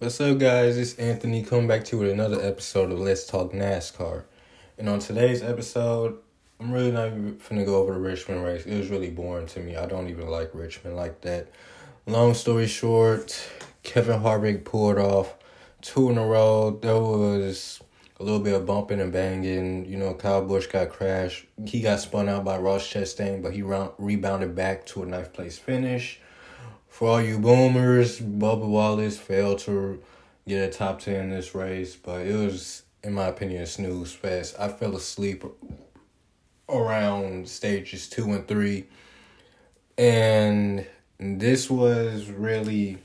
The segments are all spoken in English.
What's up, guys? It's Anthony coming back to you with another episode of Let's Talk NASCAR. And on today's episode, I'm really not even finna go over the Richmond race. It was really boring to me. I don't even like Richmond like that. Long story short, Kevin Harvick pulled off two in a row. There was a little bit of bumping and banging. You know, Kyle Busch got crashed. He got spun out by Ross Chastain, but he rebounded back to a ninth place finish. For all you boomers, Bubba Wallace failed to get a top 10 in this race, but it was, in my opinion, a snooze fest. I fell asleep around stages two and three, and this was really.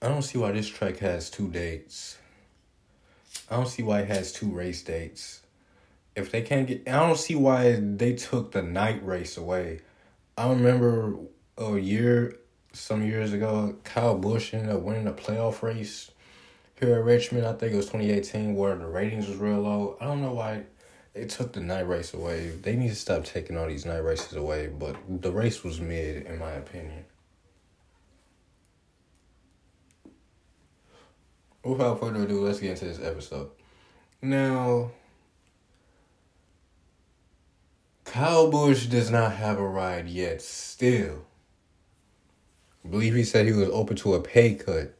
I don't see why this track has two dates. I don't see why it has two race dates. If they can't get, I don't see why they took the night race away. I remember a year, some years ago, Kyle Busch ended up winning a playoff race here at Richmond. I think it was 2018, where the ratings was real low. I don't know why they took the night race away. They need to stop taking all these night races away, but the race was mid, in my opinion. Without further ado, let's get into this episode. Now, Kyle Busch does not have a ride yet, still. I believe he said he was open to a pay cut,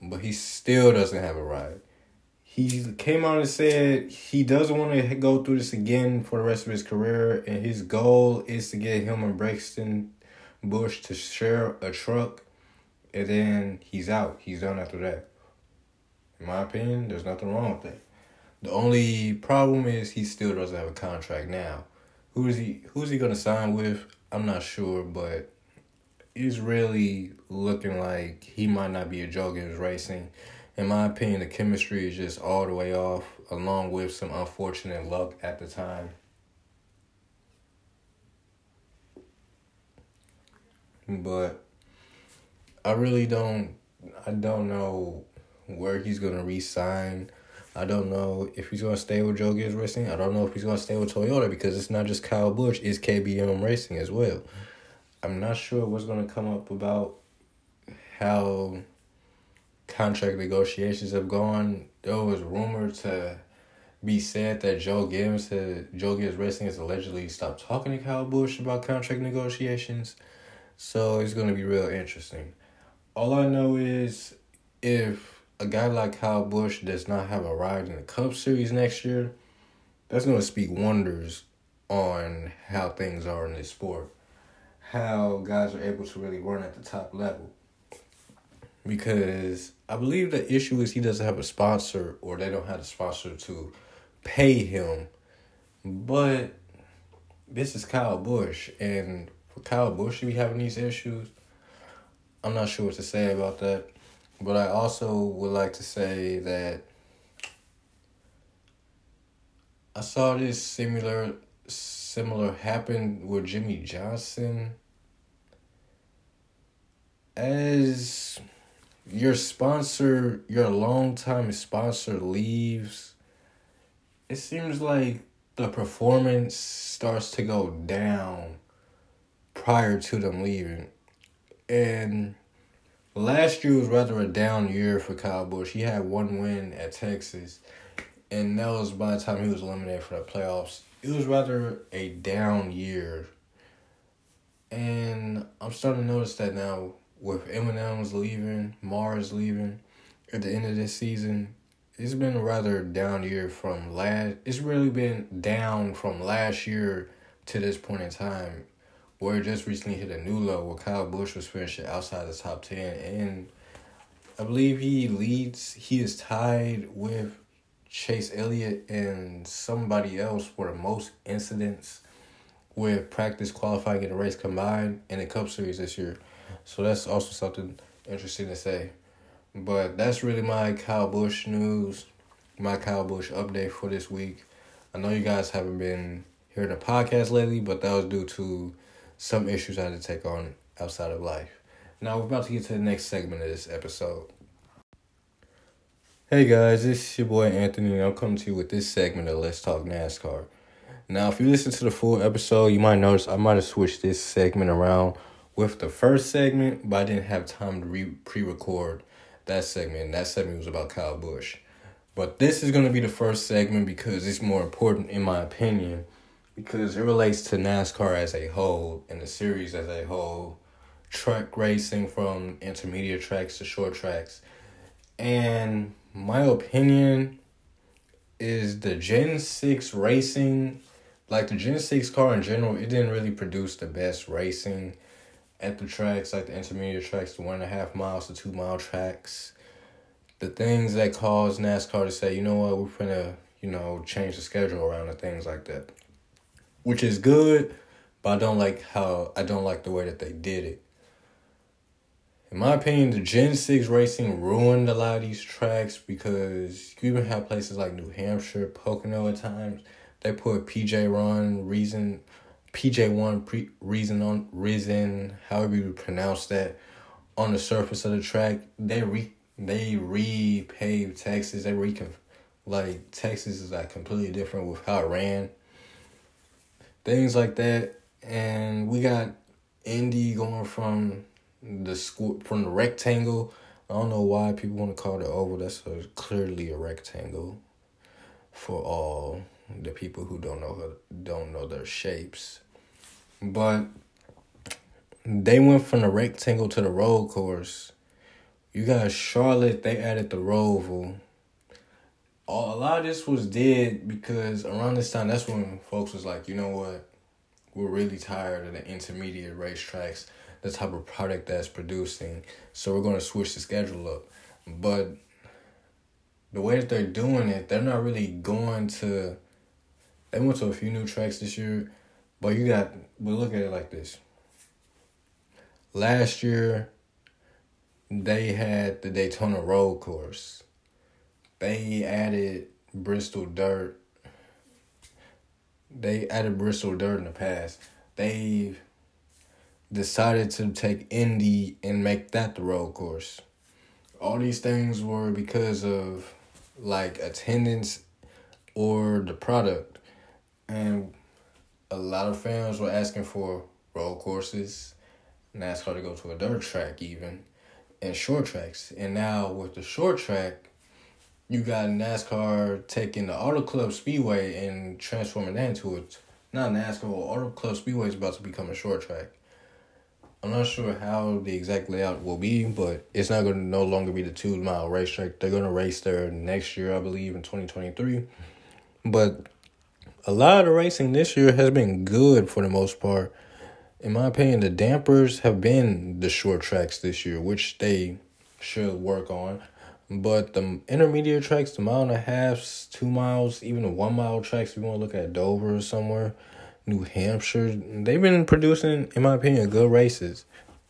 but he still doesn't have a ride. He came out and said he doesn't want to go through this again for the rest of his career, and his goal is to get him and Brexton Busch to share a truck, and then he's out. He's done after that. In my opinion, there's nothing wrong with that. The only problem is he still doesn't have a contract now. Who is he? Who's he gonna sign with? I'm not sure, but it's really looking like he might not be a Joe Gibbs Racing. In my opinion, the chemistry is just all the way off, along with some unfortunate luck at the time. But I really don't. I don't know where he's gonna resign. I don't know if he's gonna stay with Joe Gibbs Racing. I don't know if he's gonna stay with Toyota because it's not just Kyle Busch, it's KBM Racing as well. I'm not sure what's gonna come up about how contract negotiations have gone. There was rumored to be said that Joe Gibbs had, Joe Gibbs Racing has allegedly stopped talking to Kyle Busch about contract negotiations. So it's gonna be real interesting. All I know is if a guy like Kyle Busch does not have a ride in the Cup Series next year, that's going to speak wonders on how things are in this sport. How guys are able to really run at the top level. Because I believe the issue is he doesn't have a sponsor or they don't have a sponsor to pay him. But this is Kyle Busch. And for Kyle Busch to be having these issues, I'm not sure what to say about that. But I also would like to say that I saw this similar similar happen with Jimmie Johnson. As your sponsor, your longtime sponsor leaves, it seems like the performance starts to go down prior to them leaving. And last year was rather a down year for Kyle. He had one win at Texas, and that was by the time he was eliminated for the playoffs. It was rather a down year. And I'm starting to notice that now with M&M's leaving, Mars leaving at the end of this season. It's been a rather down year from last. It's really been down from last year to this point in time where it just recently hit a new low where Kyle Busch was finishing outside the top 10. And I believe he leads, he is tied with Chase Elliott and somebody else for the most incidents with practice qualifying in the race combined in the Cup Series this year. So that's also something interesting to say. But that's really my Kyle Busch news, my Kyle Busch update for this week. I know you guys haven't been hearing the podcast lately, but that was due to some issues I had to take on outside of life. Now we're about to get to the next segment of this episode. Hey guys, this is your boy Anthony, and I'm coming to you with this segment of Let's Talk NASCAR. Now, if you listen to the full episode, you might notice I might have switched this segment around with the first segment, but I didn't have time to re- pre-record that segment. That segment was about Kyle Busch. But this is going to be the first segment because it's more important in my opinion because it relates to NASCAR as a whole and the series as a whole. Truck racing from intermediate tracks to short tracks. And my opinion is the Gen 6 racing, like the Gen 6 car in general, it didn't really produce the best racing at the tracks, like the intermediate tracks, the one and a half miles to two mile tracks. The things that caused NASCAR to say, you know what, we're gonna, you know, change the schedule around and things like that. Which is good, but I don't like how I don't like the way that they did it. In my opinion, the Gen 6 racing ruined a lot of these tracks because you even have places like New Hampshire, Pocono at times. They put PJ Run, Reason, PJ One, pre, Reason on Reason, however you pronounce that, on the surface of the track. They re they repaved Texas. They recon like Texas is like completely different with how it ran. Things like that, and we got Indy going from the school from the rectangle. I don't know why people want to call it oval. That's a, clearly a rectangle for all the people who don't know don't know their shapes. But they went from the rectangle to the road course. You got Charlotte, they added the Roval. A lot of this was dead because around this time, that's when folks was like, you know what? We're really tired of the intermediate racetracks the type of product that's producing. So we're going to switch the schedule up. But the way that they're doing it, they're not really going to. They went to a few new tracks this year, but you got. But look at it like this. Last year, they had the Daytona Road Course. They added Bristol Dirt. They added Bristol Dirt in the past. They've decided to take Indy and make that the road course. All these things were because of like attendance or the product. And a lot of fans were asking for road courses, NASCAR to go to a dirt track even, and short tracks. And now with the short track, you got NASCAR taking the Auto Club Speedway and transforming that into it. Not NASCAR, Auto Club Speedway is about to become a short track. I'm not sure how the exact layout will be, but it's not going to no longer be the two mile racetrack. They're going to race there next year, I believe, in 2023. But a lot of racing this year has been good for the most part. In my opinion, the dampers have been the short tracks this year, which they should work on. But the intermediate tracks, the mile and a half, two miles, even the one mile tracks, if you want to look at Dover or somewhere, New Hampshire. They've been producing, in my opinion, good races.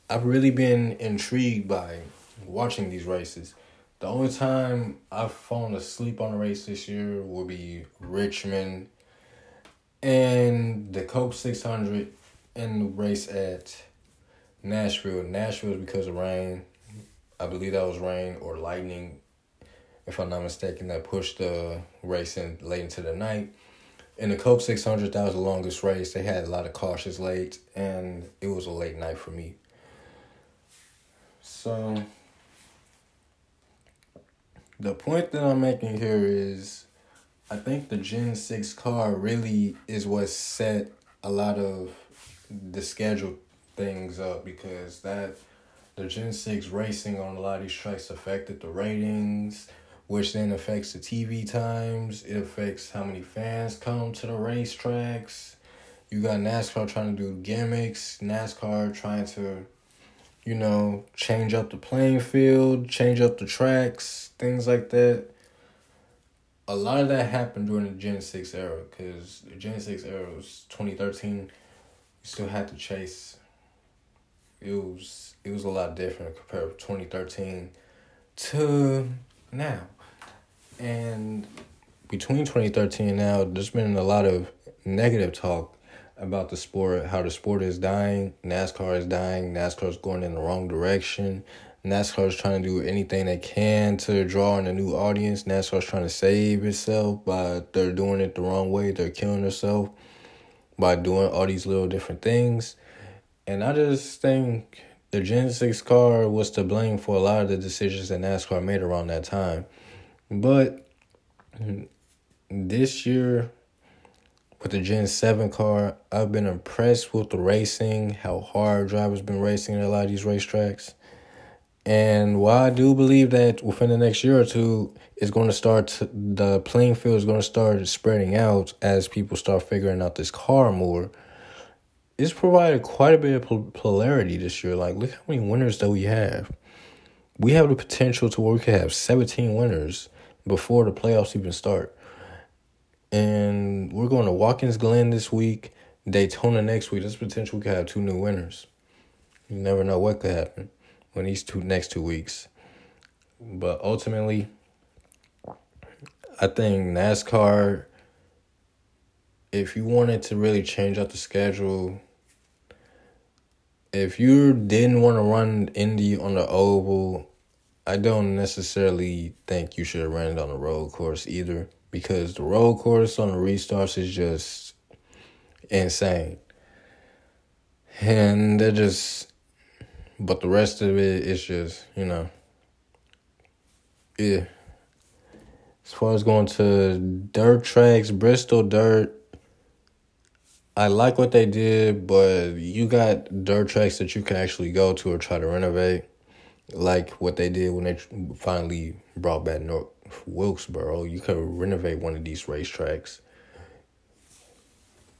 I've really been intrigued by watching these races. The only time I've fallen asleep on a race this year will be Richmond and the Coke 600 and the race at Nashville. Nashville is because of rain. I believe that was rain or lightning, if I'm not mistaken, that pushed the race in late into the night in the Coke 600, that was the longest race. They had a lot of cautious late, and it was a late night for me. So, the point that I'm making here is I think the Gen 6 car really is what set a lot of the schedule things up because that the Gen 6 racing on a lot of these tracks affected the ratings which then affects the TV times. It affects how many fans come to the racetracks. You got NASCAR trying to do gimmicks, NASCAR trying to, you know, change up the playing field, change up the tracks, things like that. A lot of that happened during the Gen 6 era because the Gen 6 era was 2013. You still had to chase. It was it was a lot different compared to 2013 to now. And between 2013 and now, there's been a lot of negative talk about the sport, how the sport is dying, NASCAR is dying, NASCAR is going in the wrong direction. NASCAR is trying to do anything they can to draw in a new audience. NASCAR is trying to save itself, but they're doing it the wrong way. They're killing themselves by doing all these little different things. And I just think the Gen 6 car was to blame for a lot of the decisions that NASCAR made around that time. But this year, with the Gen 7 car, I've been impressed with the racing, how hard drivers been racing at a lot of these racetracks. And while I do believe that within the next year or two, it's going to start, to, the playing field is going to start spreading out as people start figuring out this car more. It's provided quite a bit of polarity this year. Like, look how many winners that we have. We have the potential to where we could have 17 winners before the playoffs even start. And we're going to Watkins Glen this week, Daytona next week. There's potential we could have two new winners. You never know what could happen when these two next two weeks. But ultimately, I think NASCAR, if you wanted to really change up the schedule, if you didn't want to run Indy on the oval, I don't necessarily think you should have ran it on the road course either because the road course on the restarts is just insane. And they're just, but the rest of it is just, you know, yeah. As far as going to dirt tracks, Bristol dirt, I like what they did, but you got dirt tracks that you can actually go to or try to renovate, like what they did when they finally brought back North Wilkesboro. You could renovate one of these racetracks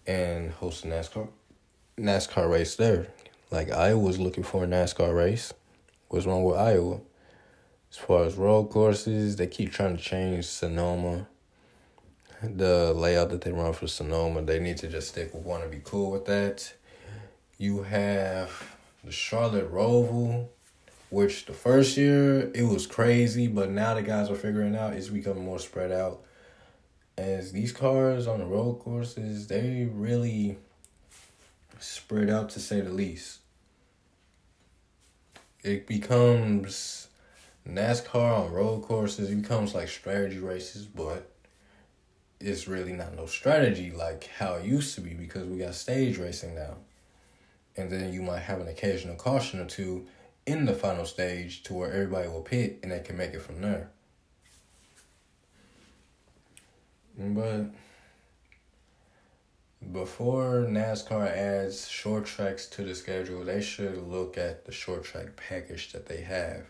and host a NASCAR NASCAR race there. Like Iowa was looking for a NASCAR race. What's wrong with Iowa? As far as road courses, they keep trying to change Sonoma. The layout that they run for Sonoma, they need to just stick with one and be cool with that. You have the Charlotte Roval which the first year it was crazy, but now the guys are figuring out it's becoming more spread out. As these cars on the road courses, they really spread out to say the least. It becomes NASCAR on road courses, it becomes like strategy races, but it's really not no strategy like how it used to be because we got stage racing now. And then you might have an occasional caution or two in the final stage to where everybody will pit and they can make it from there. But before NASCAR adds short tracks to the schedule, they should look at the short track package that they have.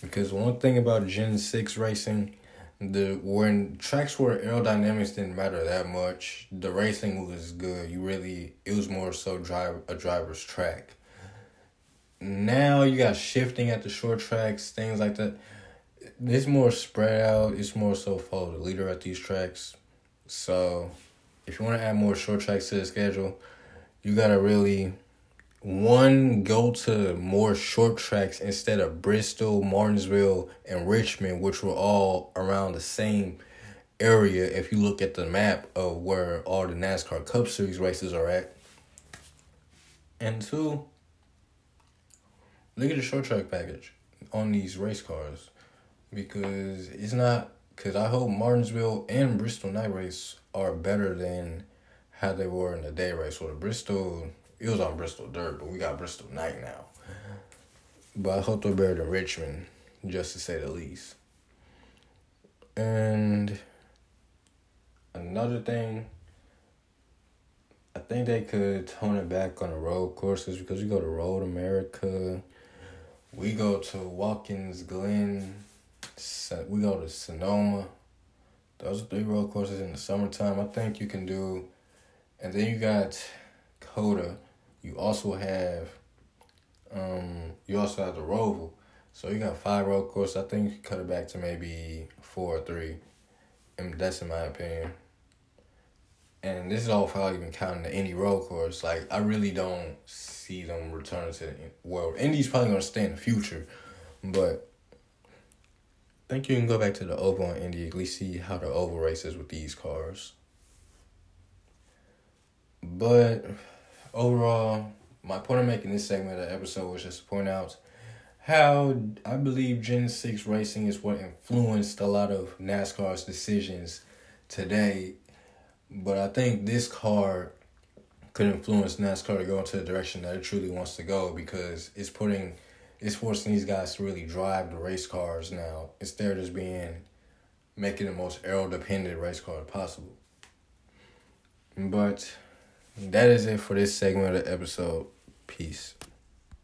Because one thing about Gen 6 racing, the when tracks where aerodynamics didn't matter that much, the racing was good. You really it was more so drive a driver's track now you got shifting at the short tracks, things like that. It's more spread out. It's more so follow the leader at these tracks. So, if you want to add more short tracks to the schedule, you gotta really one go to more short tracks instead of Bristol, Martinsville, and Richmond, which were all around the same area. If you look at the map of where all the NASCAR Cup Series races are at, and two look at the short track package on these race cars because it's not because I hope Martinsville and Bristol night race are better than how they were in the day race. So the Bristol, it was on Bristol dirt, but we got Bristol night now. But I hope they're better than Richmond, just to say the least. And another thing I think they could tone it back on the road courses because we go to Road America, we go to Watkins Glen. We go to Sonoma. Those are three road courses in the summertime. I think you can do. And then you got COTA. You also have. Um, you also have the Roval. So you got five road courses. I think you cut it back to maybe four or three. And that's in my opinion. And this is all without even counting the Indy road course. Like I really don't see them return to the world. Indy's probably gonna stay in the future, but I think you can go back to the oval on Indy at least see how the oval races with these cars. But overall, my point of making this segment of the episode was just to point out how I believe Gen 6 racing is what influenced a lot of NASCAR's decisions today. But I think this car could influence NASCAR to go into the direction that it truly wants to go because it's putting it's forcing these guys to really drive the race cars now instead of just being making the most aero dependent race car possible. But that is it for this segment of the episode. Peace.